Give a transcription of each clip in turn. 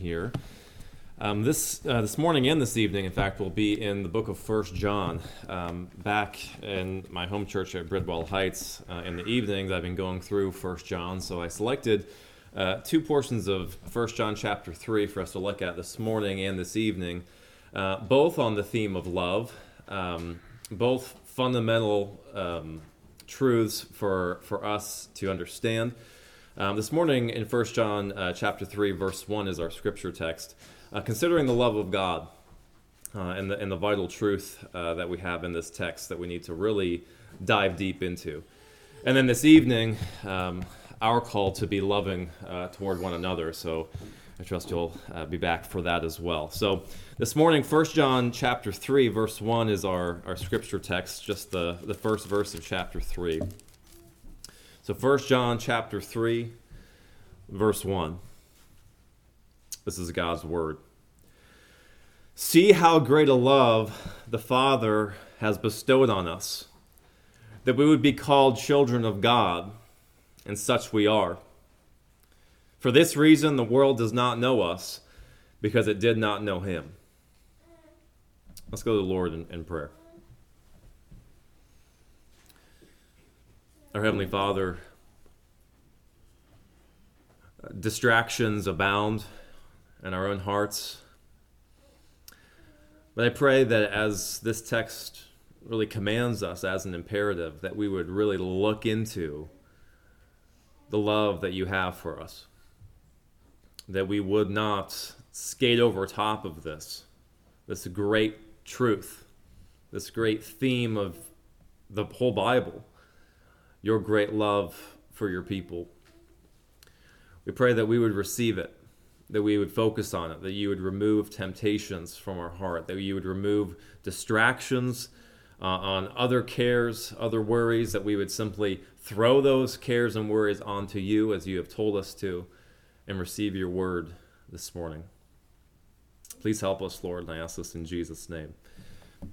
here. Um, this uh, this morning and this evening, in fact, will be in the book of First John. Um, back in my home church at Bridwell Heights, uh, in the evenings, I've been going through First John. So I selected uh, two portions of First John chapter three for us to look at this morning and this evening, uh, both on the theme of love, um, both fundamental um, truths for for us to understand. Um, this morning in First John uh, chapter three, verse one is our scripture text uh, considering the love of God uh, and, the, and the vital truth uh, that we have in this text that we need to really dive deep into. And then this evening, um, our call to be loving uh, toward one another. So I trust you'll uh, be back for that as well. So this morning, 1 John chapter 3, verse 1 is our, our scripture text, just the, the first verse of chapter 3. So 1 John chapter 3, verse 1. This is God's word. See how great a love the Father has bestowed on us, that we would be called children of God, and such we are. For this reason, the world does not know us, because it did not know Him. Let's go to the Lord in, in prayer. Our Heavenly Father, distractions abound in our own hearts. But I pray that as this text really commands us as an imperative, that we would really look into the love that you have for us. That we would not skate over top of this, this great truth, this great theme of the whole Bible, your great love for your people. We pray that we would receive it that we would focus on it, that you would remove temptations from our heart, that you would remove distractions uh, on other cares, other worries, that we would simply throw those cares and worries onto you as you have told us to, and receive your word this morning. Please help us, Lord, and I ask this in Jesus' name.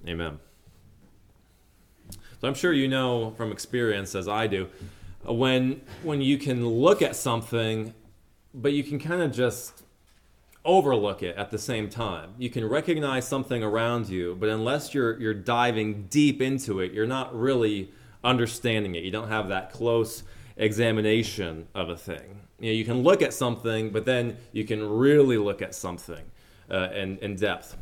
Amen. So I'm sure you know from experience, as I do, when when you can look at something, but you can kind of just overlook it at the same time. You can recognize something around you, but unless you're you're diving deep into it, you're not really understanding it. You don't have that close examination of a thing. You know, you can look at something, but then you can really look at something uh, in, in depth.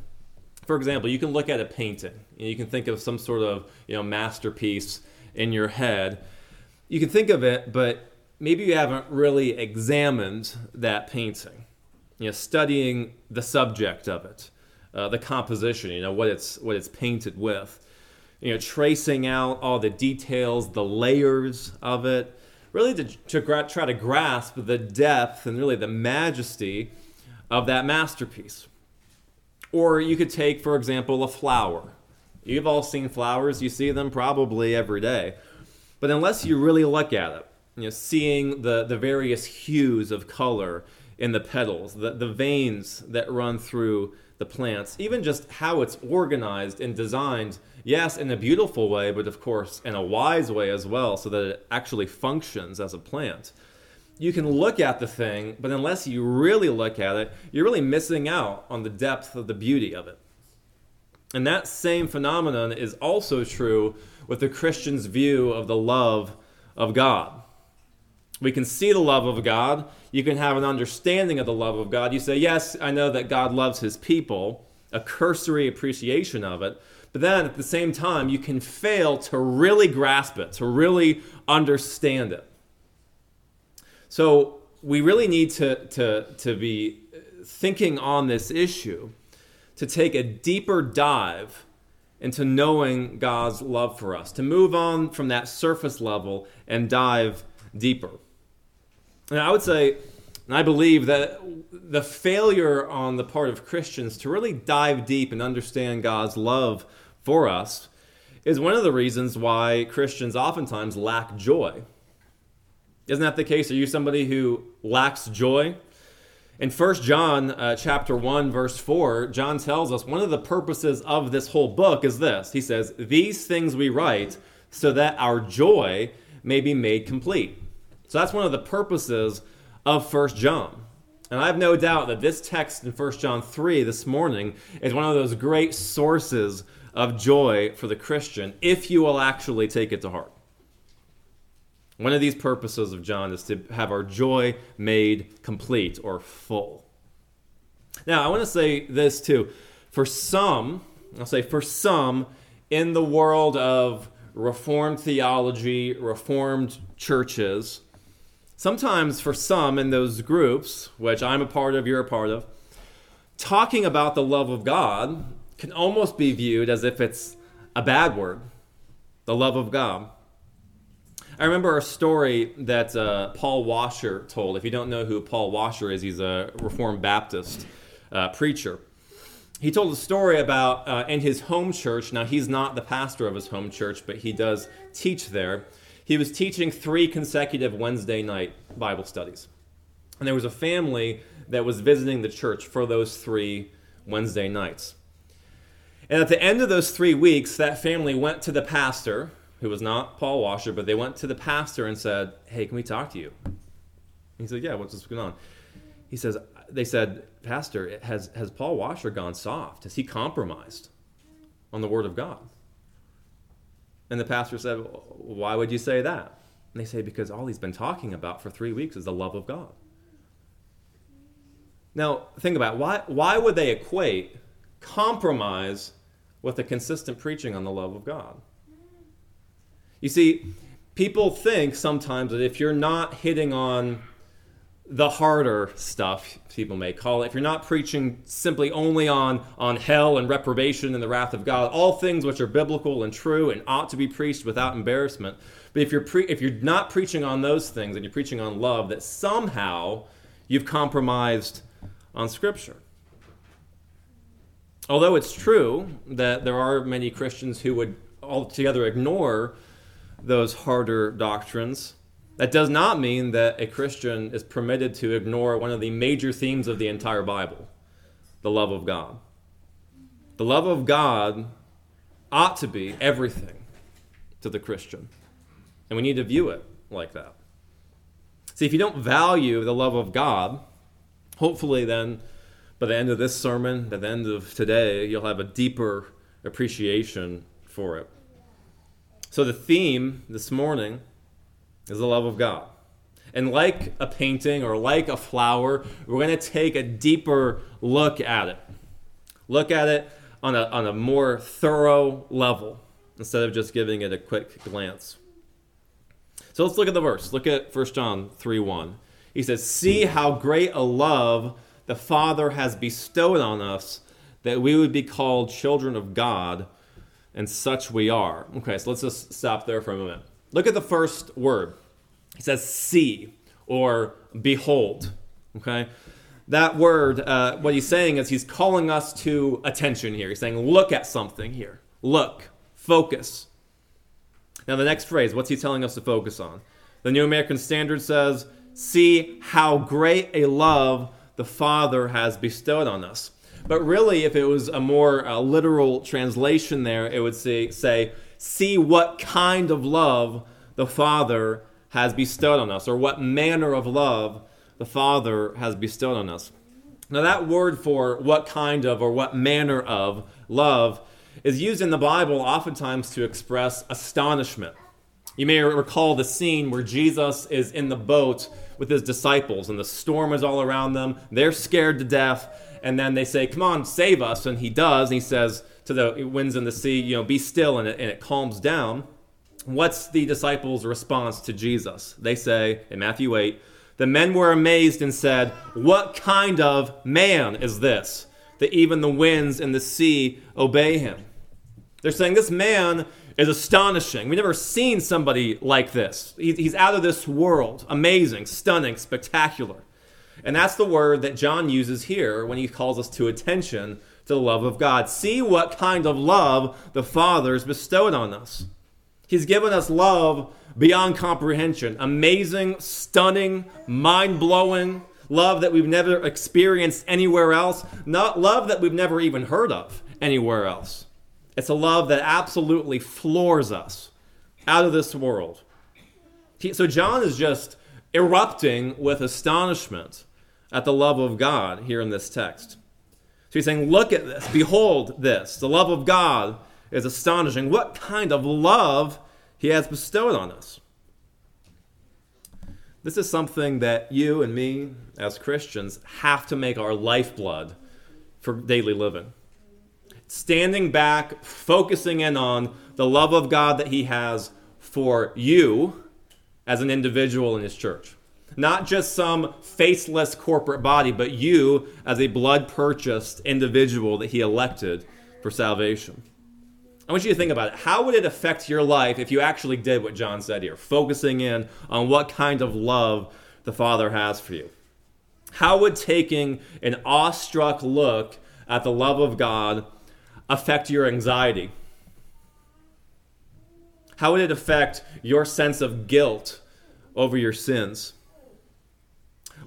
For example, you can look at a painting. You can think of some sort of you know masterpiece in your head. You can think of it, but maybe you haven't really examined that painting you know, studying the subject of it, uh, the composition, you know, what it's what it's painted with, you know, tracing out all the details, the layers of it, really to, to gra- try to grasp the depth and really the majesty of that masterpiece. Or you could take, for example, a flower. You've all seen flowers, you see them probably every day. But unless you really look at it, you know, seeing the, the various hues of color in the petals, the, the veins that run through the plants, even just how it's organized and designed, yes, in a beautiful way, but of course in a wise way as well, so that it actually functions as a plant. You can look at the thing, but unless you really look at it, you're really missing out on the depth of the beauty of it. And that same phenomenon is also true with the Christian's view of the love of God. We can see the love of God. You can have an understanding of the love of God. You say, Yes, I know that God loves his people, a cursory appreciation of it. But then at the same time, you can fail to really grasp it, to really understand it. So we really need to, to, to be thinking on this issue, to take a deeper dive into knowing God's love for us, to move on from that surface level and dive deeper. And I would say, and I believe that the failure on the part of Christians to really dive deep and understand God's love for us is one of the reasons why Christians oftentimes lack joy. Isn't that the case? Are you somebody who lacks joy? In 1 John uh, chapter 1 verse 4, John tells us one of the purposes of this whole book is this. He says, "These things we write so that our joy may be made complete." So that's one of the purposes of First John. And I have no doubt that this text in 1 John 3 this morning is one of those great sources of joy for the Christian if you will actually take it to heart. One of these purposes of John is to have our joy made complete or full. Now, I want to say this too. For some, I'll say for some in the world of Reformed theology, Reformed churches, sometimes for some in those groups, which I'm a part of, you're a part of, talking about the love of God can almost be viewed as if it's a bad word the love of God. I remember a story that uh, Paul Washer told. If you don't know who Paul Washer is, he's a Reformed Baptist uh, preacher. He told a story about uh, in his home church. Now, he's not the pastor of his home church, but he does teach there. He was teaching three consecutive Wednesday night Bible studies. And there was a family that was visiting the church for those three Wednesday nights. And at the end of those three weeks, that family went to the pastor, who was not Paul Washer, but they went to the pastor and said, Hey, can we talk to you? And he said, Yeah, what's going on? He says, They said, Pastor, has, has Paul Washer gone soft? Has he compromised on the Word of God? And the pastor said, Why would you say that? And they say, Because all he's been talking about for three weeks is the love of God. Now, think about it. Why, why would they equate compromise with a consistent preaching on the love of God. You see, people think sometimes that if you're not hitting on the harder stuff, people may call it, if you're not preaching simply only on, on hell and reprobation and the wrath of God, all things which are biblical and true and ought to be preached without embarrassment, but if you're, pre- if you're not preaching on those things and you're preaching on love, that somehow you've compromised on Scripture. Although it's true that there are many Christians who would altogether ignore those harder doctrines, that does not mean that a Christian is permitted to ignore one of the major themes of the entire Bible the love of God. The love of God ought to be everything to the Christian, and we need to view it like that. See, if you don't value the love of God, hopefully then by the end of this sermon, by the end of today, you'll have a deeper appreciation for it. So, the theme this morning is the love of God. And like a painting or like a flower, we're going to take a deeper look at it. Look at it on a, on a more thorough level instead of just giving it a quick glance. So let's look at the verse. Look at 1 John 3 1. He says, See how great a love the Father has bestowed on us that we would be called children of God, and such we are. Okay, so let's just stop there for a moment. Look at the first word. He says, see or behold. Okay? That word, uh, what he's saying is he's calling us to attention here. He's saying, look at something here. Look, focus. Now, the next phrase, what's he telling us to focus on? The New American Standard says, see how great a love the Father has bestowed on us. But really, if it was a more uh, literal translation there, it would say, say, see what kind of love the Father has bestowed on us, or what manner of love the Father has bestowed on us. Now, that word for what kind of or what manner of love is used in the Bible oftentimes to express astonishment. You may recall the scene where Jesus is in the boat with his disciples, and the storm is all around them. They're scared to death. And then they say, Come on, save us. And he does. And he says to the winds and the sea, You know, be still, and it, and it calms down. What's the disciples' response to Jesus? They say in Matthew 8, The men were amazed and said, What kind of man is this? That even the winds and the sea obey him. They're saying this man is astonishing. We've never seen somebody like this. He's out of this world. Amazing, stunning, spectacular. And that's the word that John uses here when he calls us to attention to the love of God. See what kind of love the Father has bestowed on us. He's given us love beyond comprehension. Amazing, stunning, mind blowing love that we've never experienced anywhere else. Not love that we've never even heard of anywhere else. It's a love that absolutely floors us out of this world. So John is just erupting with astonishment at the love of God here in this text. So he's saying, Look at this, behold this. The love of God is astonishing. What kind of love he has bestowed on us. This is something that you and me, as Christians, have to make our lifeblood for daily living. Standing back, focusing in on the love of God that He has for you as an individual in His church. Not just some faceless corporate body, but you as a blood purchased individual that He elected for salvation. I want you to think about it. How would it affect your life if you actually did what John said here, focusing in on what kind of love the Father has for you? How would taking an awestruck look at the love of God affect your anxiety? How would it affect your sense of guilt over your sins?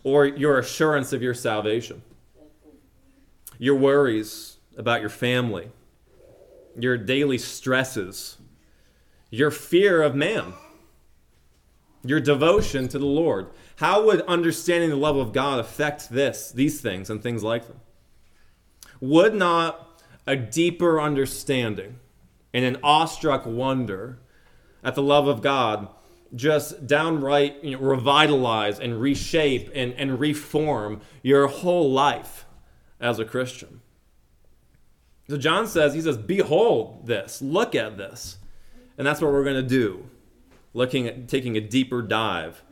Or your assurance of your salvation? Your worries about your family? your daily stresses, your fear of man, your devotion to the Lord. How would understanding the love of God affect this, these things, and things like them? Would not a deeper understanding and an awestruck wonder at the love of God just downright you know, revitalize and reshape and, and reform your whole life as a Christian? So John says, he says, Behold this, look at this. And that's what we're going to do, looking at taking a deeper dive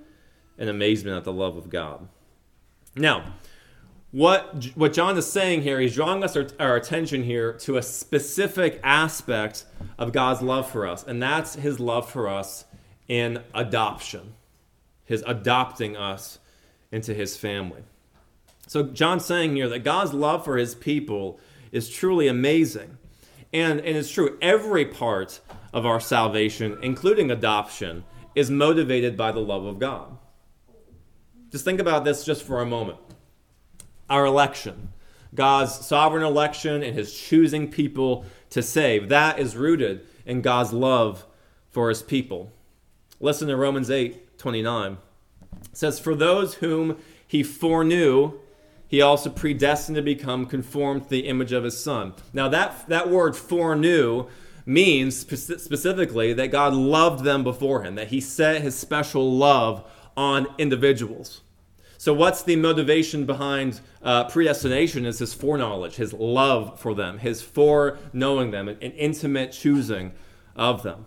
in amazement at the love of God. Now, what, what John is saying here, he's drawing us our, our attention here to a specific aspect of God's love for us, and that's his love for us in adoption, his adopting us into his family. So, John's saying here that God's love for his people is truly amazing. And, and it's true, every part of our salvation, including adoption, is motivated by the love of God. Just think about this just for a moment. Our election, God's sovereign election and his choosing people to save, that is rooted in God's love for his people. Listen to Romans 8 29. It says, For those whom he foreknew, he also predestined to become conformed to the image of his son. Now, that, that word foreknew means specifically that God loved them before him, that he set his special love on individuals. So, what's the motivation behind uh, predestination? Is his foreknowledge, his love for them, his foreknowing them, an intimate choosing of them.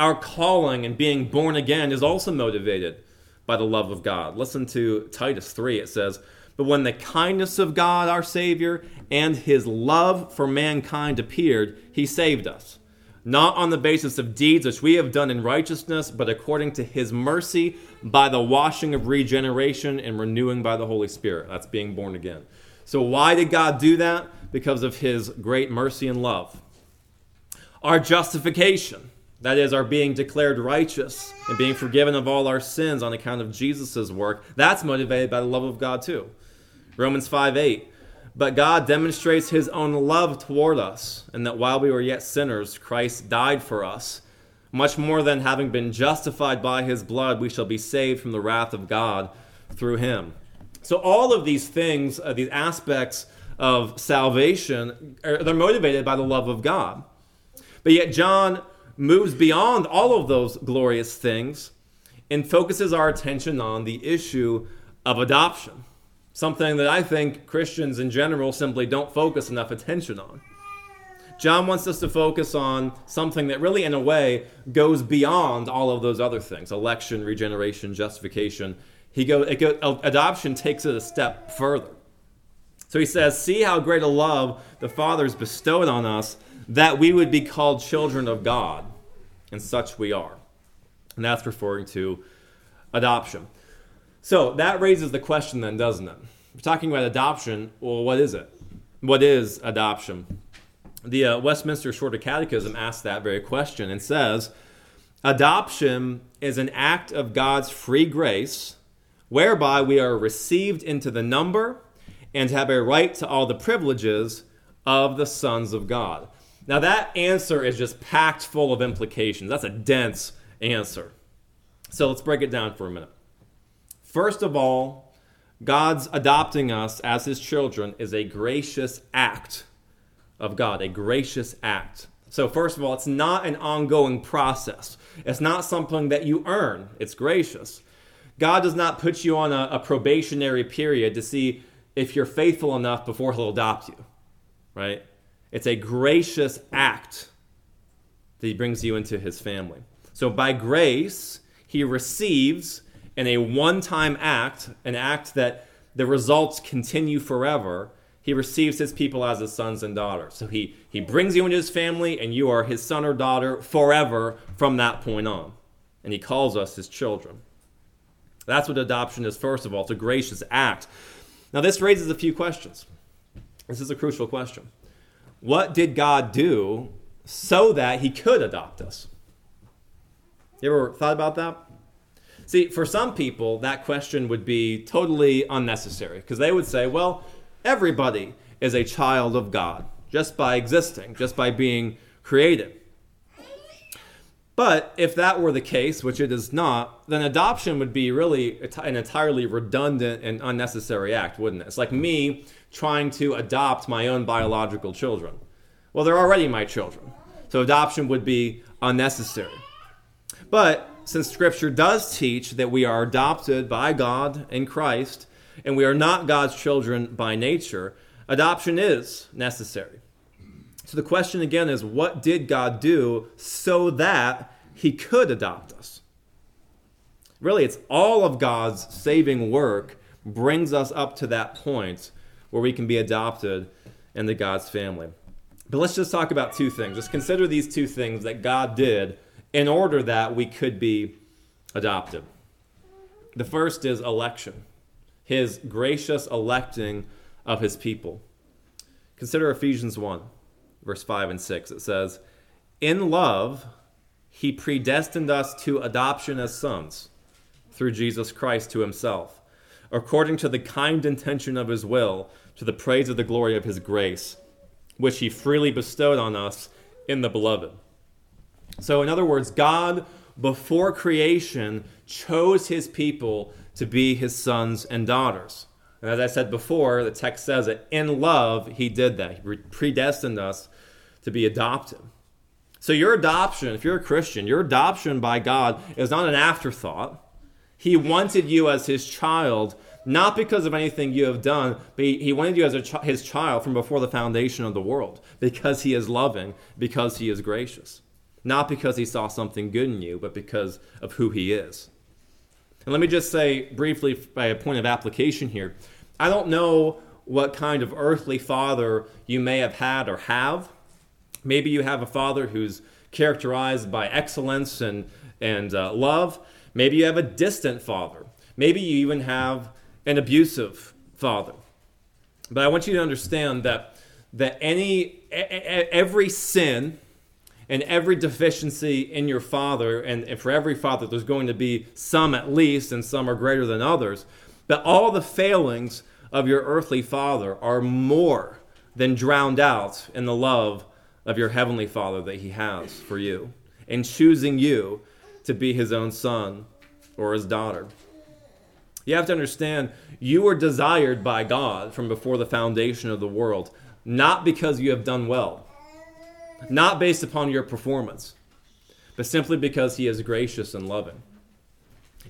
Our calling and being born again is also motivated by the love of God. Listen to Titus 3. It says, But when the kindness of God our Savior and his love for mankind appeared, he saved us. Not on the basis of deeds which we have done in righteousness, but according to his mercy by the washing of regeneration and renewing by the Holy Spirit. That's being born again. So, why did God do that? Because of his great mercy and love. Our justification that is, our being declared righteous and being forgiven of all our sins on account of Jesus' work, that's motivated by the love of God too. Romans 5 8. But God demonstrates his own love toward us, and that while we were yet sinners, Christ died for us. Much more than having been justified by his blood, we shall be saved from the wrath of God through him. So, all of these things, uh, these aspects of salvation, are, they're motivated by the love of God. But yet, John moves beyond all of those glorious things and focuses our attention on the issue of adoption. Something that I think Christians in general simply don't focus enough attention on. John wants us to focus on something that really, in a way, goes beyond all of those other things election, regeneration, justification. He go, go, adoption takes it a step further. So he says, See how great a love the Father has bestowed on us that we would be called children of God and such we are. And that's referring to adoption. So that raises the question then, doesn't it? We're talking about adoption. Well, what is it? What is adoption? The uh, Westminster Shorter Catechism asks that very question and says Adoption is an act of God's free grace whereby we are received into the number and have a right to all the privileges of the sons of God. Now, that answer is just packed full of implications. That's a dense answer. So let's break it down for a minute. First of all, God's adopting us as his children is a gracious act of God, a gracious act. So, first of all, it's not an ongoing process. It's not something that you earn, it's gracious. God does not put you on a, a probationary period to see if you're faithful enough before he'll adopt you, right? It's a gracious act that he brings you into his family. So, by grace, he receives in a one time act, an act that the results continue forever, he receives his people as his sons and daughters. So he, he brings you into his family, and you are his son or daughter forever from that point on. And he calls us his children. That's what adoption is, first of all. It's a gracious act. Now, this raises a few questions. This is a crucial question. What did God do so that he could adopt us? You ever thought about that? See, for some people, that question would be totally unnecessary because they would say, well, everybody is a child of God just by existing, just by being created. But if that were the case, which it is not, then adoption would be really an entirely redundant and unnecessary act, wouldn't it? It's like me trying to adopt my own biological children. Well, they're already my children. So adoption would be unnecessary. But since Scripture does teach that we are adopted by God in Christ, and we are not God's children by nature, adoption is necessary. So the question again is what did God do so that he could adopt us? Really, it's all of God's saving work brings us up to that point where we can be adopted into God's family. But let's just talk about two things. Just consider these two things that God did in order that we could be adopted. The first is election, his gracious electing of his people. Consider Ephesians 1, verse 5 and 6. It says, In love, he predestined us to adoption as sons through Jesus Christ to himself, according to the kind intention of his will, to the praise of the glory of his grace, which he freely bestowed on us in the beloved. So, in other words, God, before creation, chose his people to be his sons and daughters. And as I said before, the text says that in love, he did that. He predestined us to be adopted. So, your adoption, if you're a Christian, your adoption by God is not an afterthought. He wanted you as his child, not because of anything you have done, but he wanted you as his child from before the foundation of the world, because he is loving, because he is gracious. Not because he saw something good in you, but because of who he is. And let me just say briefly, by a point of application here, I don't know what kind of earthly father you may have had or have. Maybe you have a father who's characterized by excellence and, and uh, love. Maybe you have a distant father. Maybe you even have an abusive father. But I want you to understand that, that any, every sin, and every deficiency in your father, and, and for every father, there's going to be some at least, and some are greater than others. But all the failings of your earthly father are more than drowned out in the love of your heavenly father that he has for you, in choosing you to be his own son or his daughter. You have to understand, you were desired by God from before the foundation of the world, not because you have done well not based upon your performance, but simply because He is gracious and loving.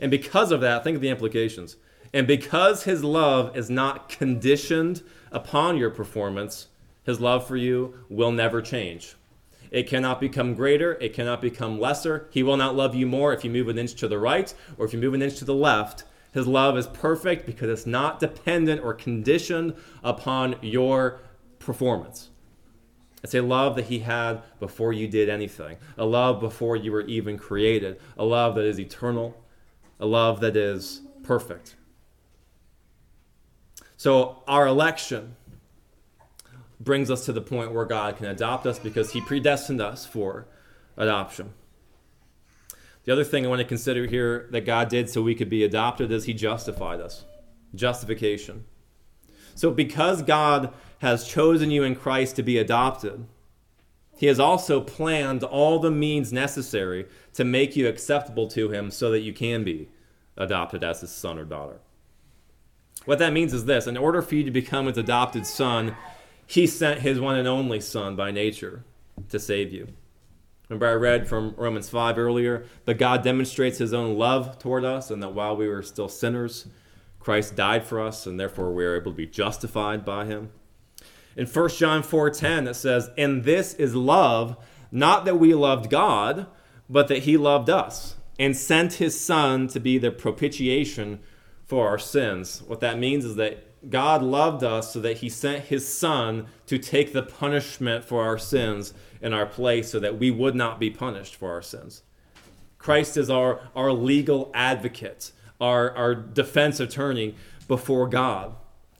And because of that, think of the implications. And because His love is not conditioned upon your performance, His love for you will never change. It cannot become greater. It cannot become lesser. He will not love you more if you move an inch to the right or if you move an inch to the left. His love is perfect because it's not dependent or conditioned upon your performance. It's a love that He had before you did anything, a love before you were even created, a love that is eternal, a love that is perfect. So, our election brings us to the point where God can adopt us because He predestined us for adoption. The other thing I want to consider here that God did so we could be adopted is He justified us. Justification. So, because God has chosen you in Christ to be adopted, He has also planned all the means necessary to make you acceptable to Him so that you can be adopted as His son or daughter. What that means is this in order for you to become his adopted son, he sent his one and only son by nature to save you. Remember, I read from Romans 5 earlier, but God demonstrates his own love toward us, and that while we were still sinners, Christ died for us, and therefore we are able to be justified by him. In 1 John 4:10 it says, "And this is love, not that we loved God, but that he loved us and sent his son to be the propitiation for our sins." What that means is that God loved us so that he sent his son to take the punishment for our sins in our place so that we would not be punished for our sins. Christ is our, our legal advocate, our, our defense attorney before God.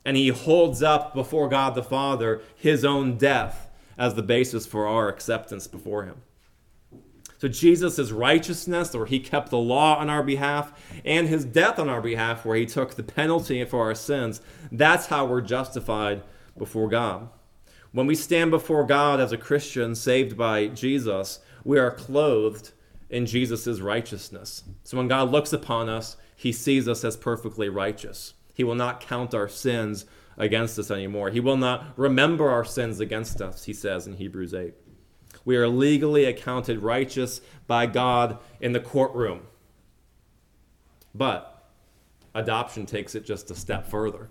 And he holds up before God the Father his own death as the basis for our acceptance before him. So Jesus' righteousness, where he kept the law on our behalf, and his death on our behalf, where he took the penalty for our sins, that's how we're justified before God. When we stand before God as a Christian saved by Jesus, we are clothed in Jesus' righteousness. So when God looks upon us, he sees us as perfectly righteous. He will not count our sins against us anymore. He will not remember our sins against us, he says in Hebrews 8. We are legally accounted righteous by God in the courtroom. But adoption takes it just a step further.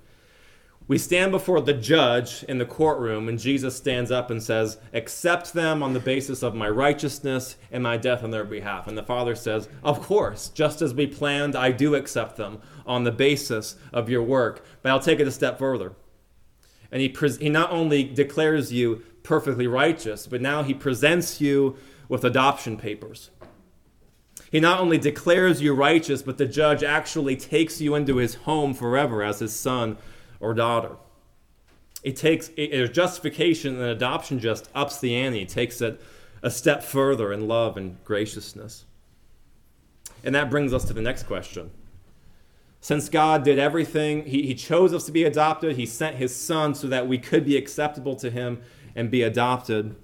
We stand before the judge in the courtroom, and Jesus stands up and says, Accept them on the basis of my righteousness and my death on their behalf. And the Father says, Of course, just as we planned, I do accept them on the basis of your work. But I'll take it a step further. And he, pre- he not only declares you perfectly righteous, but now he presents you with adoption papers. He not only declares you righteous, but the judge actually takes you into his home forever as his son or daughter. It takes it, justification and adoption just ups the ante, it takes it a step further in love and graciousness. And that brings us to the next question. Since God did everything, he, he chose us to be adopted, He sent His Son so that we could be acceptable to Him and be adopted.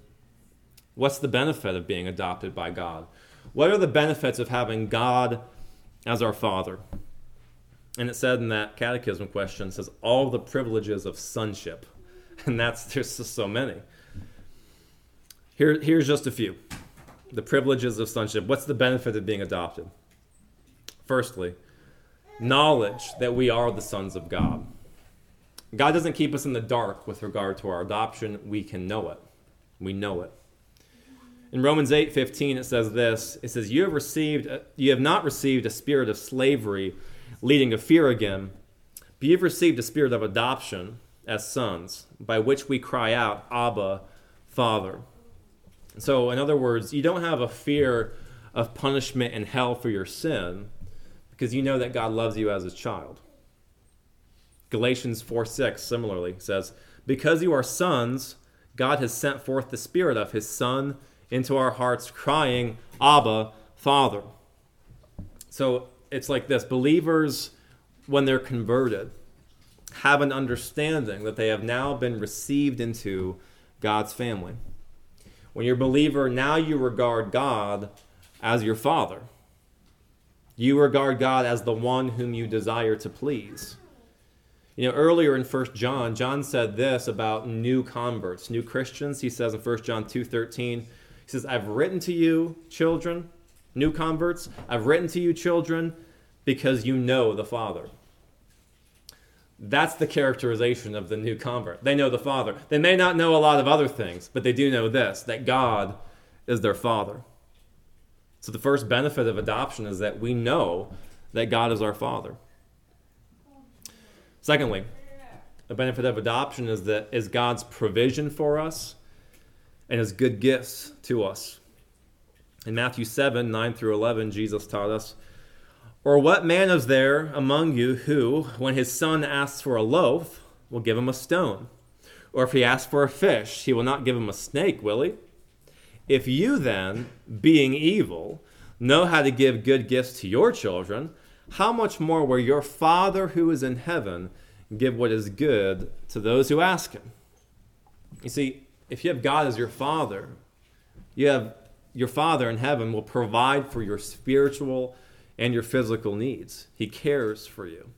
What's the benefit of being adopted by God? What are the benefits of having God as our Father? And it said in that catechism question, says all the privileges of sonship. And that's, there's just so many. Here, here's just a few. The privileges of sonship. What's the benefit of being adopted? Firstly, knowledge that we are the sons of God. God doesn't keep us in the dark with regard to our adoption. We can know it. We know it. In Romans 8:15 it says this. It says you have received you have not received a spirit of slavery leading to fear again, but you've received a spirit of adoption as sons, by which we cry out, Abba, Father. So, in other words, you don't have a fear of punishment and hell for your sin because you know that God loves you as his child. Galatians 4 6 similarly says, Because you are sons, God has sent forth the Spirit of his Son into our hearts, crying, Abba, Father. So it's like this believers, when they're converted, have an understanding that they have now been received into God's family. When you're a believer, now you regard God as your Father. You regard God as the one whom you desire to please. You know, earlier in 1 John, John said this about new converts, new Christians. He says in 1 John 2:13, he says, "I've written to you, children, new converts, I've written to you, children, because you know the Father." That's the characterization of the new convert. They know the Father. They may not know a lot of other things, but they do know this that God is their Father. So the first benefit of adoption is that we know that God is our Father. Secondly, the benefit of adoption is that is God's provision for us and his good gifts to us. In Matthew 7, 9 through 11, Jesus taught us, Or what man is there among you who, when his son asks for a loaf, will give him a stone? Or if he asks for a fish, he will not give him a snake, will he? If you then, being evil, know how to give good gifts to your children, how much more will your Father who is in heaven give what is good to those who ask him? You see, if you have God as your Father, you have your Father in heaven will provide for your spiritual and your physical needs. He cares for you.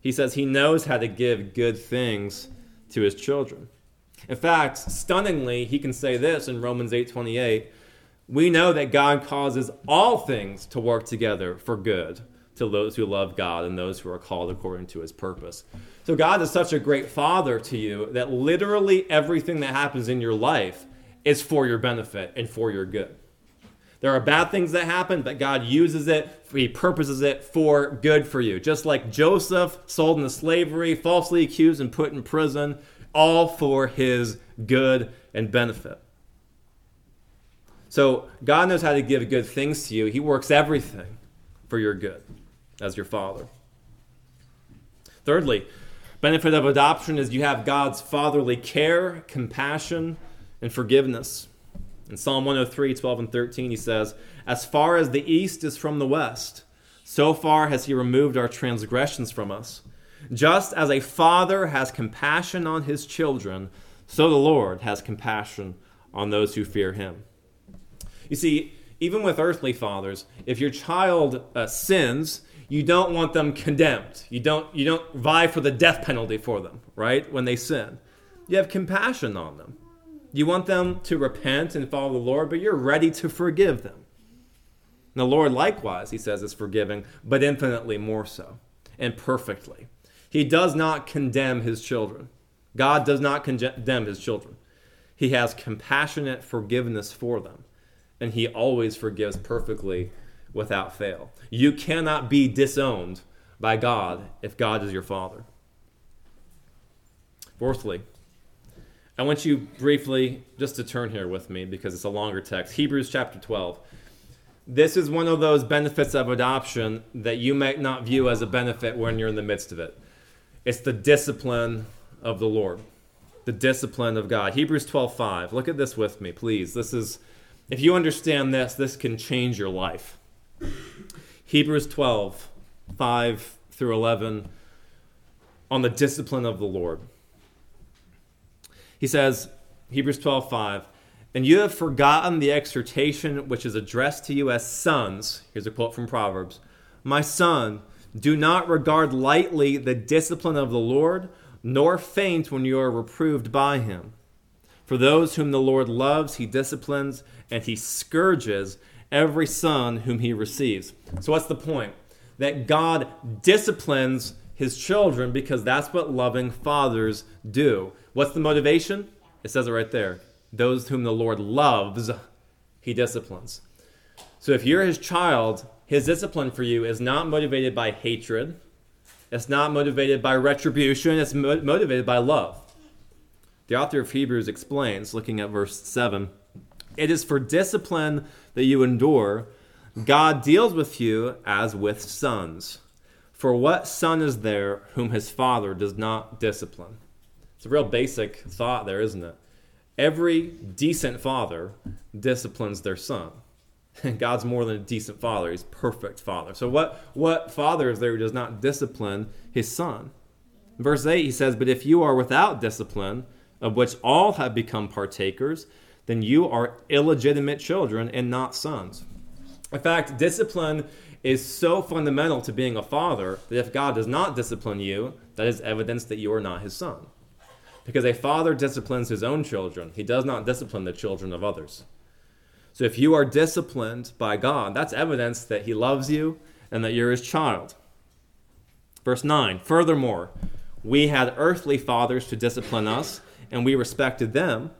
He says he knows how to give good things to his children. In fact, stunningly, he can say this in Romans 8:28, we know that God causes all things to work together for good to those who love God and those who are called according to his purpose. So God is such a great father to you that literally everything that happens in your life is for your benefit and for your good. There are bad things that happen, but God uses it, He purposes it for good for you. Just like Joseph sold into slavery, falsely accused and put in prison, all for His good and benefit. So God knows how to give good things to you. He works everything for your good as your Father. Thirdly, benefit of adoption is you have God's fatherly care, compassion, and forgiveness. In Psalm 103, 12 and 13, he says, As far as the east is from the west, so far has he removed our transgressions from us. Just as a father has compassion on his children, so the Lord has compassion on those who fear him. You see, even with earthly fathers, if your child uh, sins, you don't want them condemned. You don't, you don't vie for the death penalty for them, right? When they sin. You have compassion on them. You want them to repent and follow the Lord, but you're ready to forgive them. And the Lord, likewise, he says, is forgiving, but infinitely more so and perfectly. He does not condemn his children. God does not condemn his children. He has compassionate forgiveness for them, and he always forgives perfectly without fail. You cannot be disowned by God if God is your father. Fourthly, I want you briefly just to turn here with me because it's a longer text. Hebrews chapter 12. This is one of those benefits of adoption that you might not view as a benefit when you're in the midst of it. It's the discipline of the Lord, the discipline of God. Hebrews 12:5. Look at this with me, please. This is if you understand this, this can change your life. Hebrews 12, 5 through 11, on the discipline of the Lord. He says, Hebrews 12, 5, and you have forgotten the exhortation which is addressed to you as sons. Here's a quote from Proverbs My son, do not regard lightly the discipline of the Lord, nor faint when you are reproved by him. For those whom the Lord loves, he disciplines, and he scourges every son whom he receives. So, what's the point? That God disciplines his children because that's what loving fathers do. What's the motivation? It says it right there. Those whom the Lord loves, he disciplines. So if you're his child, his discipline for you is not motivated by hatred. It's not motivated by retribution. It's mo- motivated by love. The author of Hebrews explains, looking at verse 7 It is for discipline that you endure. God deals with you as with sons. For what son is there whom his father does not discipline? It's a real basic thought there, isn't it? Every decent father disciplines their son. And God's more than a decent father, he's perfect father. So what what father is there who does not discipline his son? verse 8 he says, "But if you are without discipline, of which all have become partakers, then you are illegitimate children and not sons." In fact, discipline is so fundamental to being a father that if God does not discipline you, that is evidence that you are not his son. Because a father disciplines his own children, he does not discipline the children of others. So if you are disciplined by God, that's evidence that he loves you and that you're his child. Verse 9 Furthermore, we had earthly fathers to discipline us, and we respected them.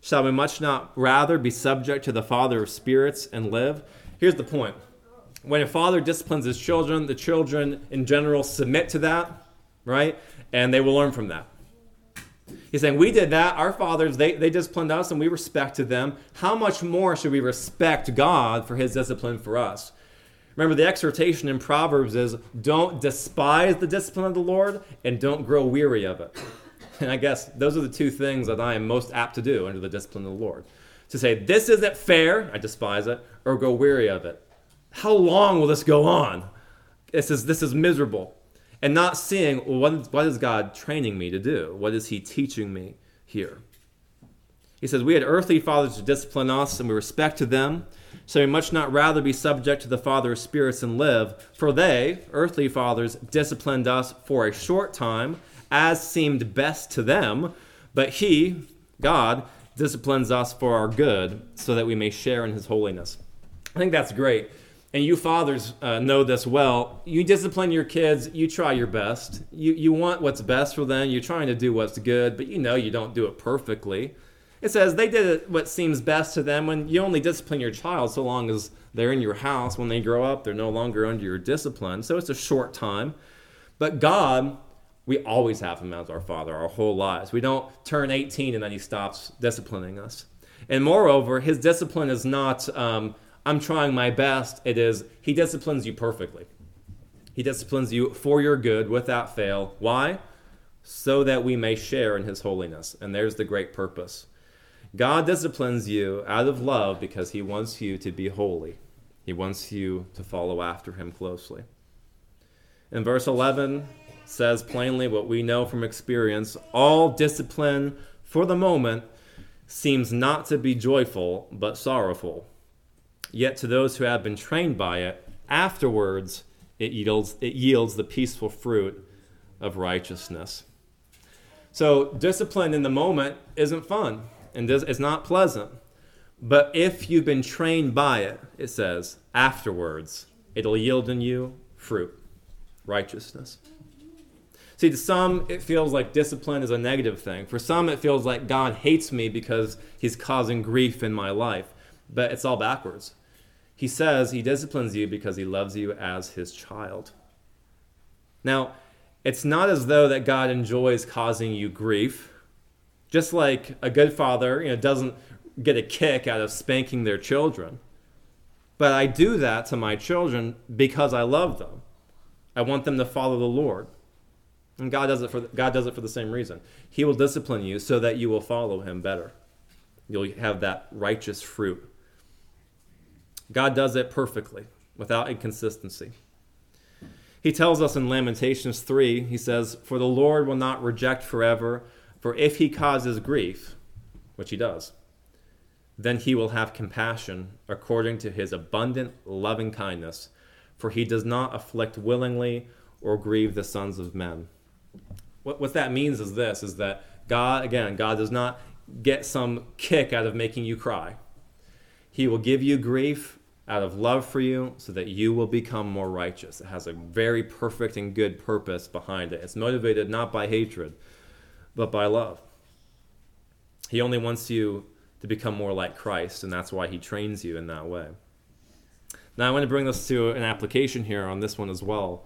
Shall we much not rather be subject to the Father of spirits and live? Here's the point. When a father disciplines his children, the children in general submit to that, right? And they will learn from that. He's saying, We did that. Our fathers, they, they disciplined us and we respected them. How much more should we respect God for his discipline for us? Remember, the exhortation in Proverbs is don't despise the discipline of the Lord and don't grow weary of it. And I guess those are the two things that I am most apt to do under the discipline of the Lord. To say, this isn't fair, I despise it, or grow weary of it. How long will this go on? This is, this is miserable and not seeing well, what, what is God training me to do? What is He teaching me here? He says, We had earthly fathers to discipline us, and we respect to them. So we much not rather be subject to the Father of spirits and live. For they, earthly fathers, disciplined us for a short time, as seemed best to them. But He, God, disciplines us for our good, so that we may share in His holiness. I think that's great. And you fathers uh, know this well. You discipline your kids, you try your best. You, you want what's best for them, you're trying to do what's good, but you know you don't do it perfectly. It says they did what seems best to them when you only discipline your child so long as they're in your house. When they grow up, they're no longer under your discipline. So it's a short time. But God, we always have Him as our Father our whole lives. We don't turn 18 and then He stops disciplining us. And moreover, His discipline is not, um, I'm trying my best. It is, He disciplines you perfectly. He disciplines you for your good without fail. Why? So that we may share in His holiness. And there's the great purpose. God disciplines you out of love because he wants you to be holy. He wants you to follow after him closely. In verse 11 says plainly what we know from experience, all discipline for the moment seems not to be joyful but sorrowful. Yet to those who have been trained by it, afterwards it yields, it yields the peaceful fruit of righteousness. So, discipline in the moment isn't fun and it's not pleasant. But if you've been trained by it, it says, afterwards, it'll yield in you fruit, righteousness. See, to some, it feels like discipline is a negative thing. For some, it feels like God hates me because he's causing grief in my life. But it's all backwards. He says he disciplines you because he loves you as his child. Now, it's not as though that God enjoys causing you grief just like a good father you know, doesn't get a kick out of spanking their children. But I do that to my children because I love them. I want them to follow the Lord. And God does it for God does it for the same reason. He will discipline you so that you will follow him better. You'll have that righteous fruit. God does it perfectly, without inconsistency. He tells us in Lamentations 3, he says, For the Lord will not reject forever for if he causes grief, which he does, then he will have compassion according to his abundant loving kindness, for he does not afflict willingly or grieve the sons of men. What, what that means is this is that God, again, God does not get some kick out of making you cry. He will give you grief out of love for you so that you will become more righteous. It has a very perfect and good purpose behind it. It's motivated not by hatred, but by love. He only wants you to become more like Christ, and that's why he trains you in that way. Now, I want to bring this to an application here on this one as well.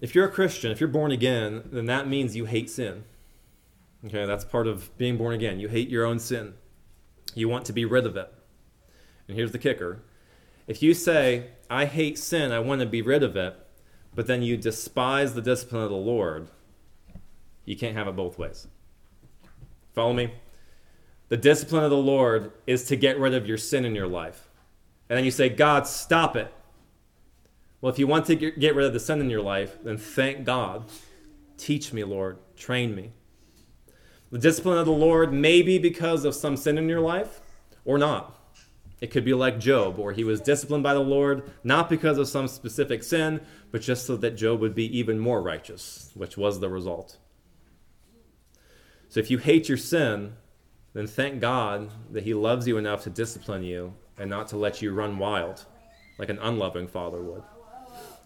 If you're a Christian, if you're born again, then that means you hate sin. Okay, that's part of being born again. You hate your own sin, you want to be rid of it. And here's the kicker if you say, I hate sin, I want to be rid of it, but then you despise the discipline of the Lord, you can't have it both ways. Follow me? The discipline of the Lord is to get rid of your sin in your life. And then you say, God, stop it. Well, if you want to get rid of the sin in your life, then thank God. Teach me, Lord. Train me. The discipline of the Lord may be because of some sin in your life or not. It could be like Job, where he was disciplined by the Lord not because of some specific sin, but just so that Job would be even more righteous, which was the result. So if you hate your sin, then thank God that He loves you enough to discipline you and not to let you run wild like an unloving father would.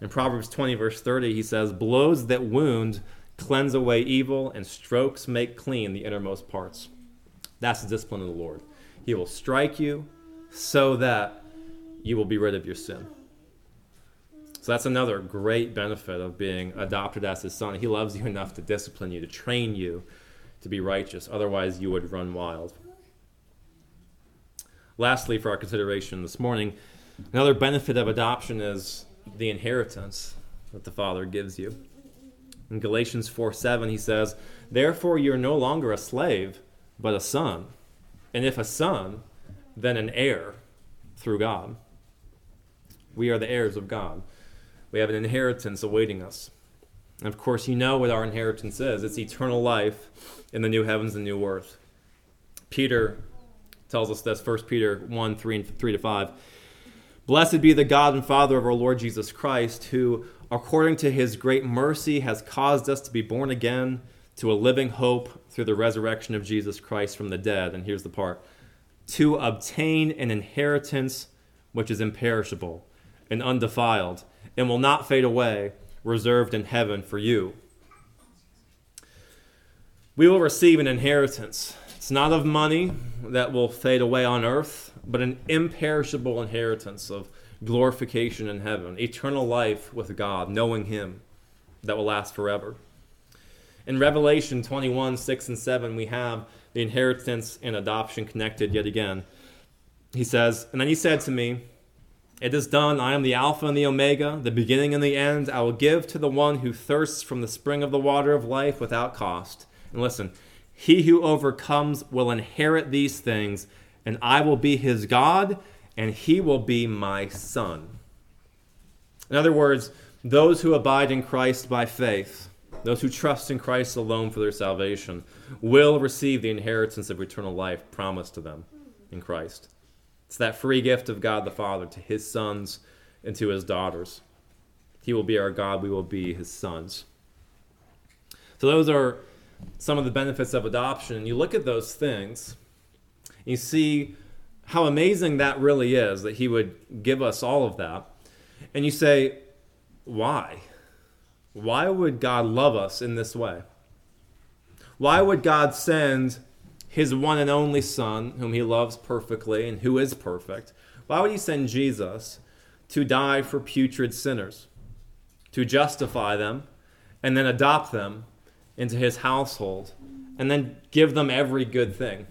In Proverbs 20, verse 30, he says, Blows that wound cleanse away evil, and strokes make clean the innermost parts. That's the discipline of the Lord. He will strike you so that you will be rid of your sin. So that's another great benefit of being adopted as his son. He loves you enough to discipline you, to train you to be righteous. Otherwise, you would run wild. Lastly, for our consideration this morning, another benefit of adoption is the inheritance that the Father gives you. In Galatians 4 7, he says, Therefore, you're no longer a slave, but a son. And if a son, then an heir through God. We are the heirs of God. We have an inheritance awaiting us. And of course, you know what our inheritance is it's eternal life in the new heavens and new earth. Peter tells us this, 1 Peter 1 3, and 3 to 5. Blessed be the God and Father of our Lord Jesus Christ, who, according to his great mercy, has caused us to be born again to a living hope through the resurrection of Jesus Christ from the dead. And here's the part to obtain an inheritance which is imperishable and undefiled and will not fade away, reserved in heaven for you. We will receive an inheritance. It's not of money that will fade away on earth, but an imperishable inheritance of glorification in heaven, eternal life with God, knowing Him that will last forever. In Revelation 21 6 and 7, we have the inheritance and adoption connected yet again. He says, And then he said to me, It is done. I am the Alpha and the Omega, the beginning and the end. I will give to the one who thirsts from the spring of the water of life without cost. And listen, he who overcomes will inherit these things, and I will be his God, and he will be my son. In other words, those who abide in Christ by faith, those who trust in Christ alone for their salvation, will receive the inheritance of eternal life promised to them in Christ. It's that free gift of God the Father to his sons and to his daughters. He will be our God, we will be his sons. So, those are some of the benefits of adoption. You look at those things, you see how amazing that really is that he would give us all of that. And you say, why? Why would God love us in this way? Why would God send his one and only Son, whom he loves perfectly and who is perfect? Why would he send Jesus to die for putrid sinners, to justify them, and then adopt them into his household, and then give them every good thing?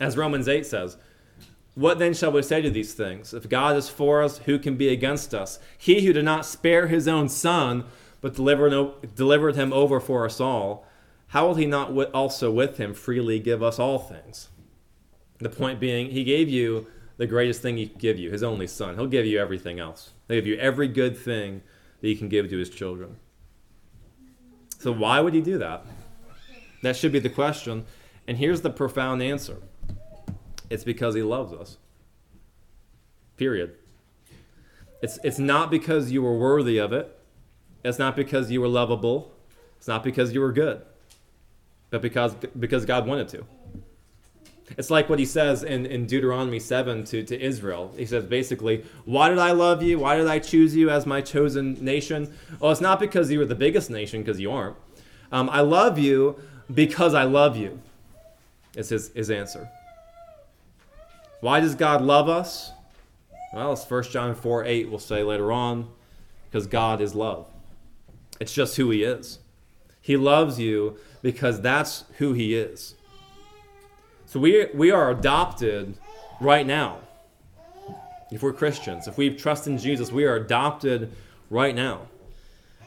As Romans 8 says, what then shall we say to these things? If God is for us, who can be against us? He who did not spare his own son, but delivered, delivered him over for us all, how will he not also with him freely give us all things? The point being, he gave you the greatest thing he could give you, his only son. He'll give you everything else. He'll give you every good thing that he can give to his children. So why would he do that? That should be the question. And here's the profound answer. It's because he loves us. Period. It's, it's not because you were worthy of it. It's not because you were lovable. It's not because you were good. But because, because God wanted to. It's like what he says in, in Deuteronomy 7 to, to Israel. He says basically, Why did I love you? Why did I choose you as my chosen nation? Well, it's not because you were the biggest nation, because you aren't. Um, I love you because I love you, is his, his answer. Why does God love us? Well, as 1 John 4 8 we'll say later on, because God is love. It's just who He is. He loves you because that's who He is. So we, we are adopted right now. If we're Christians, if we trust in Jesus, we are adopted right now.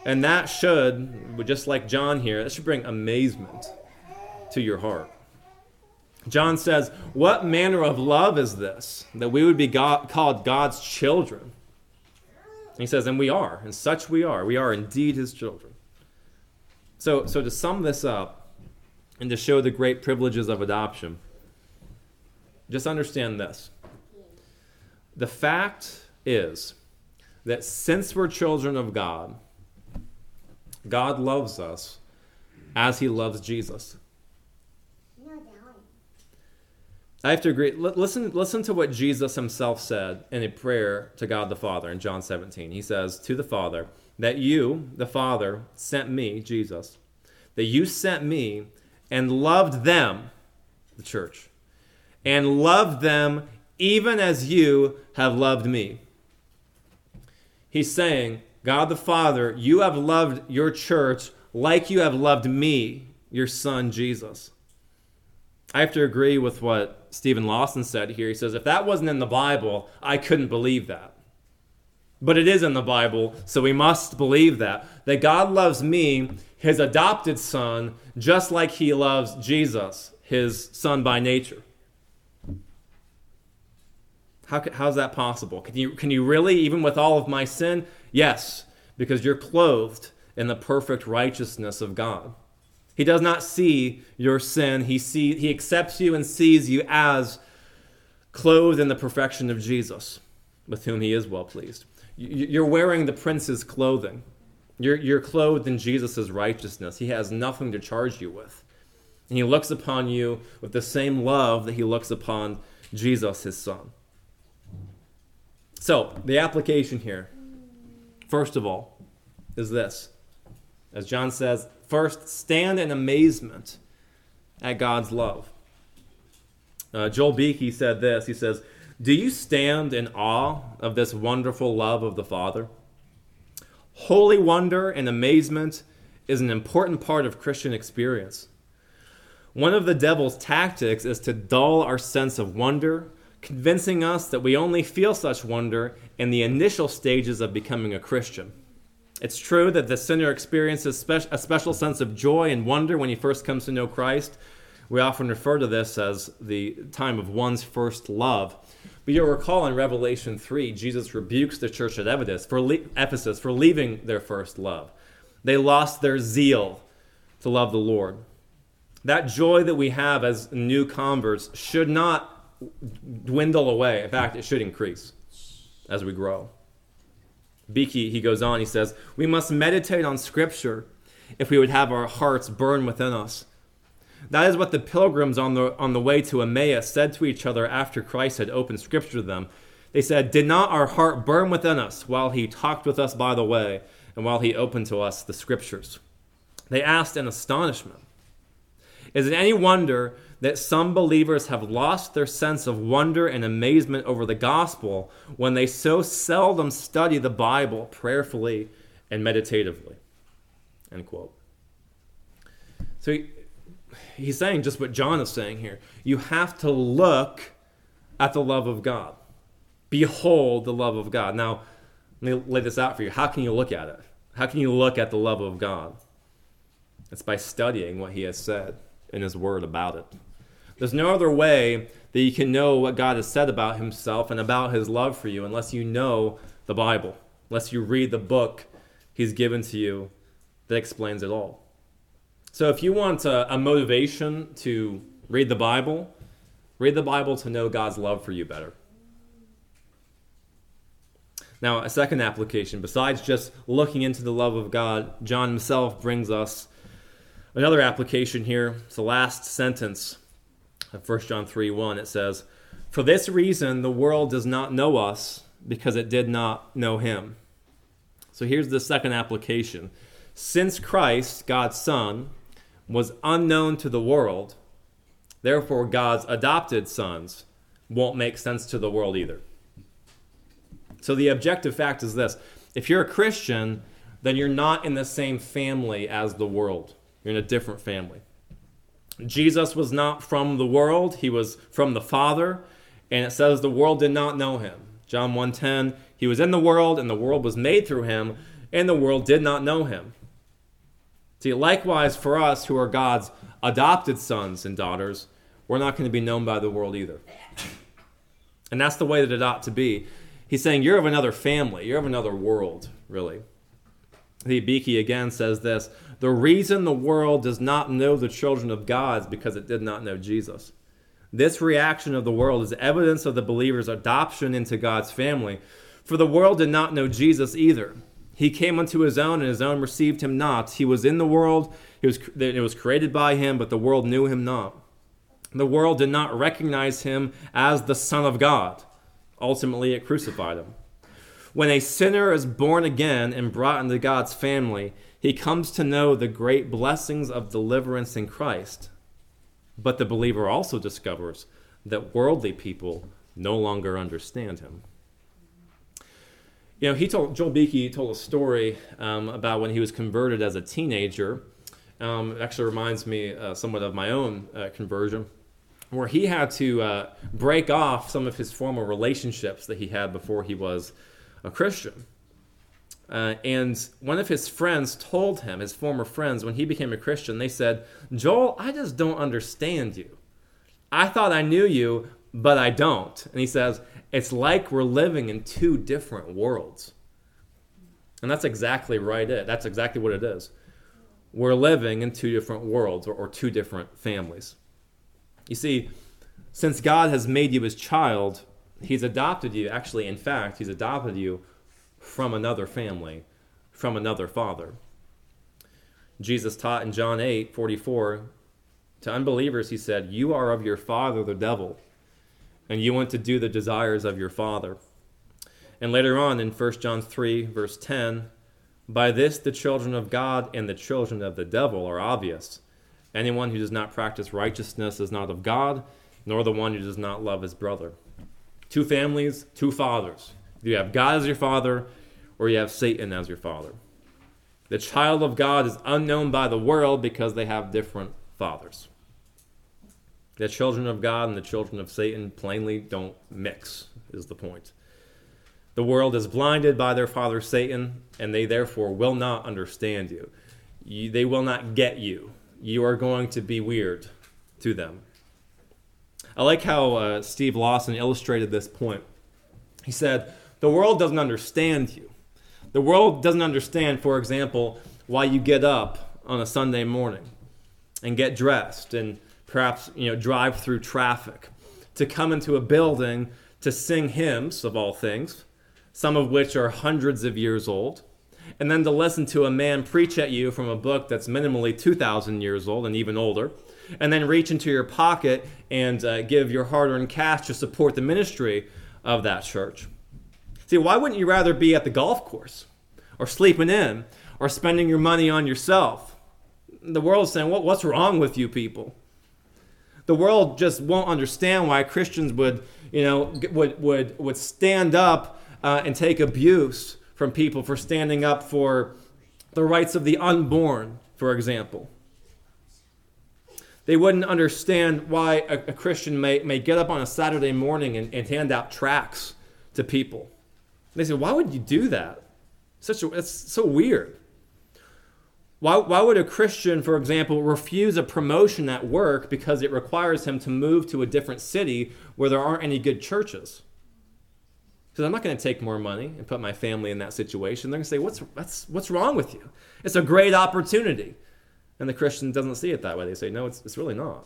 And that should, just like John here, that should bring amazement to your heart. John says, What manner of love is this, that we would be God, called God's children? He says, And we are, and such we are. We are indeed his children. So, so to sum this up, and to show the great privileges of adoption, just understand this. The fact is that since we're children of God, God loves us as he loves Jesus. I have to agree. Listen, listen to what Jesus himself said in a prayer to God the Father in John 17. He says to the Father, That you, the Father, sent me, Jesus, that you sent me and loved them, the church, and loved them even as you have loved me. He's saying, God the Father, you have loved your church like you have loved me, your son Jesus. I have to agree with what Stephen Lawson said here. He says, if that wasn't in the Bible, I couldn't believe that. But it is in the Bible, so we must believe that. That God loves me, his adopted son, just like he loves Jesus, his son by nature. How, how's that possible? Can you, can you really, even with all of my sin? Yes, because you're clothed in the perfect righteousness of God. He does not see your sin. He, see, he accepts you and sees you as clothed in the perfection of Jesus, with whom he is well pleased. You're wearing the prince's clothing. You're, you're clothed in Jesus' righteousness. He has nothing to charge you with. And he looks upon you with the same love that he looks upon Jesus, his son. So, the application here, first of all, is this. As John says, first, stand in amazement at God's love. Uh, Joel Beeke said this. He says, Do you stand in awe of this wonderful love of the Father? Holy wonder and amazement is an important part of Christian experience. One of the devil's tactics is to dull our sense of wonder, convincing us that we only feel such wonder in the initial stages of becoming a Christian. It's true that the sinner experiences a special sense of joy and wonder when he first comes to know Christ. We often refer to this as the time of one's first love. But you'll recall in Revelation 3, Jesus rebukes the church at Ephesus for, le- Ephesus for leaving their first love. They lost their zeal to love the Lord. That joy that we have as new converts should not dwindle away. In fact, it should increase as we grow. Beeke, he goes on, he says, We must meditate on Scripture if we would have our hearts burn within us that is what the pilgrims on the, on the way to Emmaus said to each other after Christ had opened Scripture to them. They said, Did not our heart burn within us while he talked with us by the way and while he opened to us the Scriptures? They asked in astonishment. Is it any wonder that some believers have lost their sense of wonder and amazement over the gospel when they so seldom study the Bible prayerfully and meditatively? End quote. So he's saying just what John is saying here. You have to look at the love of God. Behold the love of God. Now, let me lay this out for you. How can you look at it? How can you look at the love of God? It's by studying what he has said in his word about it. There's no other way that you can know what God has said about himself and about his love for you unless you know the Bible, unless you read the book he's given to you that explains it all. So if you want a, a motivation to read the Bible, read the Bible to know God's love for you better. Now, a second application, besides just looking into the love of God, John himself brings us another application here. It's the last sentence 1 John 3 1. It says, For this reason, the world does not know us because it did not know him. So here's the second application. Since Christ, God's Son, was unknown to the world, therefore God's adopted sons won't make sense to the world either. So the objective fact is this if you're a Christian, then you're not in the same family as the world, you're in a different family. Jesus was not from the world, he was from the Father, and it says the world did not know him. John 1:10, he was in the world and the world was made through him, and the world did not know him. See, likewise, for us who are God's adopted sons and daughters, we're not going to be known by the world either. And that's the way that it ought to be. He's saying you're of another family, you're of another world, really. The Beeke again says this The reason the world does not know the children of God is because it did not know Jesus. This reaction of the world is evidence of the believer's adoption into God's family. For the world did not know Jesus either. He came unto his own, and his own received him not. He was in the world, he was, it was created by him, but the world knew him not. The world did not recognize him as the Son of God. Ultimately, it crucified him. When a sinner is born again and brought into God's family, he comes to know the great blessings of deliverance in Christ. But the believer also discovers that worldly people no longer understand him you know, he told Joel Beeke told a story um, about when he was converted as a teenager. Um, it actually reminds me uh, somewhat of my own uh, conversion, where he had to uh, break off some of his former relationships that he had before he was a Christian. Uh, and one of his friends told him, his former friends, when he became a Christian, they said, Joel, I just don't understand you. I thought I knew you, but I don't. And he says, it's like we're living in two different worlds. And that's exactly right it. That's exactly what it is. we're living in two different worlds or, or two different families. You see, since God has made you his child, he's adopted you. Actually, in fact, he's adopted you from another family, from another father. Jesus taught in John 8 44 to unbelievers, he said, You are of your father, the devil, and you want to do the desires of your father. And later on in 1 John 3, verse 10, by this the children of God and the children of the devil are obvious. Anyone who does not practice righteousness is not of God, nor the one who does not love his brother. Two families, two fathers. You have God as your father, or you have Satan as your father. The child of God is unknown by the world because they have different fathers. The children of God and the children of Satan plainly don't mix, is the point. The world is blinded by their father Satan, and they therefore will not understand you. you. They will not get you. You are going to be weird to them. I like how uh, Steve Lawson illustrated this point. He said, The world doesn't understand you. The world doesn't understand, for example, why you get up on a Sunday morning and get dressed and perhaps you know drive through traffic to come into a building to sing hymns of all things some of which are hundreds of years old, and then to listen to a man preach at you from a book that's minimally 2,000 years old and even older, and then reach into your pocket and uh, give your hard earned cash to support the ministry of that church. See, why wouldn't you rather be at the golf course or sleeping in or spending your money on yourself? The world's saying, what, What's wrong with you people? The world just won't understand why Christians would, you know, would, would, would stand up uh, and take abuse from people for standing up for the rights of the unborn, for example. They wouldn't understand why a, a Christian may, may get up on a Saturday morning and, and hand out tracts to people. They say, why would you do that? Such a, it's so weird. Why, why would a Christian, for example, refuse a promotion at work because it requires him to move to a different city where there aren't any good churches? Because I'm not going to take more money and put my family in that situation. They're going to say, what's, what's, what's wrong with you? It's a great opportunity. And the Christian doesn't see it that way. They say, no, it's, it's really not.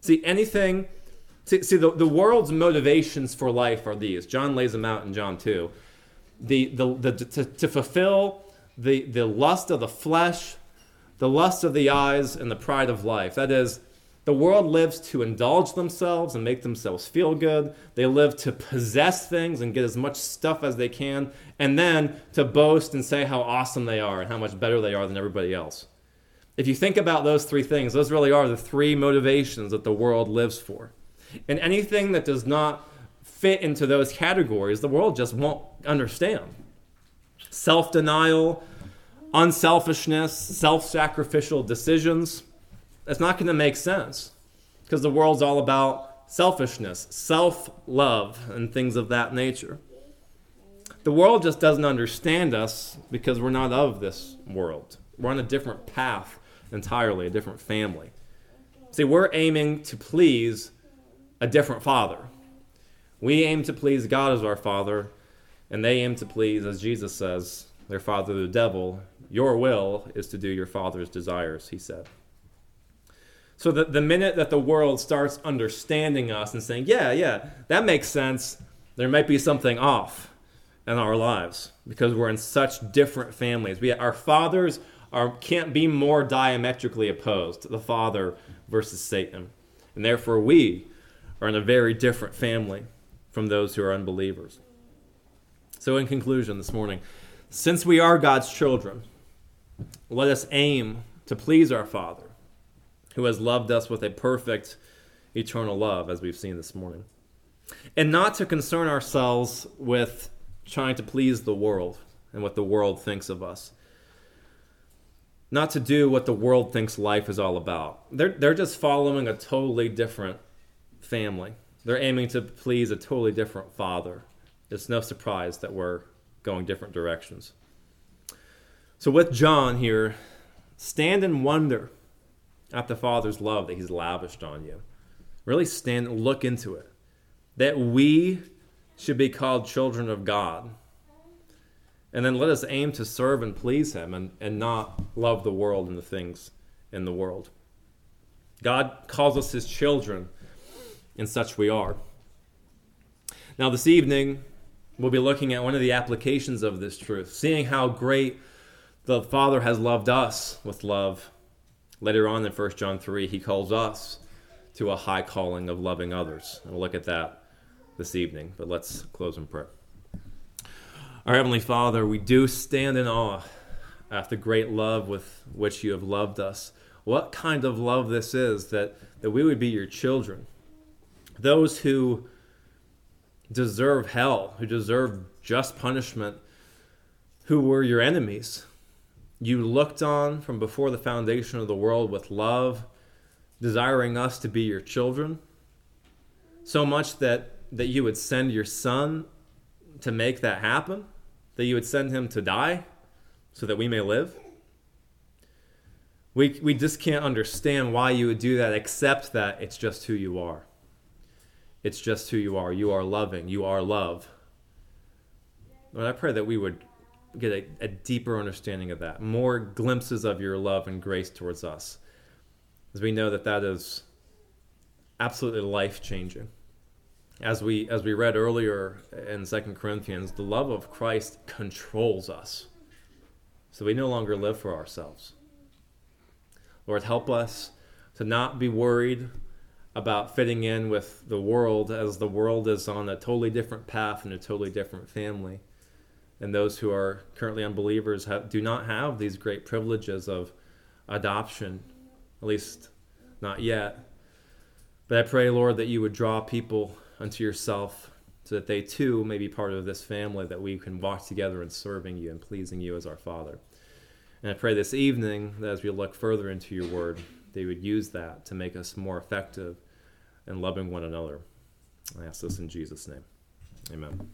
See, anything, see, see the, the world's motivations for life are these. John lays them out in John 2. The, the, the, to, to fulfill the, the lust of the flesh, the lust of the eyes, and the pride of life. That is, the world lives to indulge themselves and make themselves feel good. They live to possess things and get as much stuff as they can, and then to boast and say how awesome they are and how much better they are than everybody else. If you think about those three things, those really are the three motivations that the world lives for. And anything that does not fit into those categories, the world just won't understand. Self denial, unselfishness, self sacrificial decisions that's not going to make sense because the world's all about selfishness, self love, and things of that nature. The world just doesn't understand us because we're not of this world. We're on a different path entirely, a different family. See, we're aiming to please a different father. We aim to please God as our father, and they aim to please, as Jesus says, their father, the devil. Your will is to do your father's desires, he said. So that the minute that the world starts understanding us and saying, yeah, yeah, that makes sense, there might be something off in our lives because we're in such different families. We, our fathers are, can't be more diametrically opposed, the Father versus Satan. And therefore, we are in a very different family from those who are unbelievers. So, in conclusion, this morning, since we are God's children, let us aim to please our Father who has loved us with a perfect eternal love, as we've seen this morning. And not to concern ourselves with trying to please the world and what the world thinks of us. Not to do what the world thinks life is all about. They're, they're just following a totally different family. They're aiming to please a totally different father. It's no surprise that we're going different directions. So, with John here, stand and wonder at the Father's love that He's lavished on you. Really stand and look into it. That we should be called children of God. And then let us aim to serve and please Him and, and not love the world and the things in the world. God calls us His children, and such we are. Now, this evening, we'll be looking at one of the applications of this truth, seeing how great the Father has loved us with love. Later on in 1 John 3, He calls us to a high calling of loving others. And we'll look at that this evening. But let's close in prayer. Our Heavenly Father, we do stand in awe at the great love with which you have loved us. What kind of love this is that, that we would be your children. Those who deserve hell, who deserve just punishment, who were your enemies. You looked on from before the foundation of the world with love desiring us to be your children, so much that, that you would send your son to make that happen, that you would send him to die so that we may live. We, we just can't understand why you would do that, except that it's just who you are. It's just who you are. You are loving. You are love. Lord, I pray that we would get a, a deeper understanding of that, more glimpses of your love and grace towards us as we know that that is absolutely life changing. As we as we read earlier in Second Corinthians, the love of Christ controls us. So we no longer live for ourselves. Lord, help us to not be worried about fitting in with the world as the world is on a totally different path and a totally different family. And those who are currently unbelievers have, do not have these great privileges of adoption at least not yet. But I pray, Lord, that you would draw people unto yourself so that they too may be part of this family, that we can walk together in serving you and pleasing you as our Father. And I pray this evening that as we look further into your word, they would use that to make us more effective in loving one another. I ask this in Jesus' name. Amen.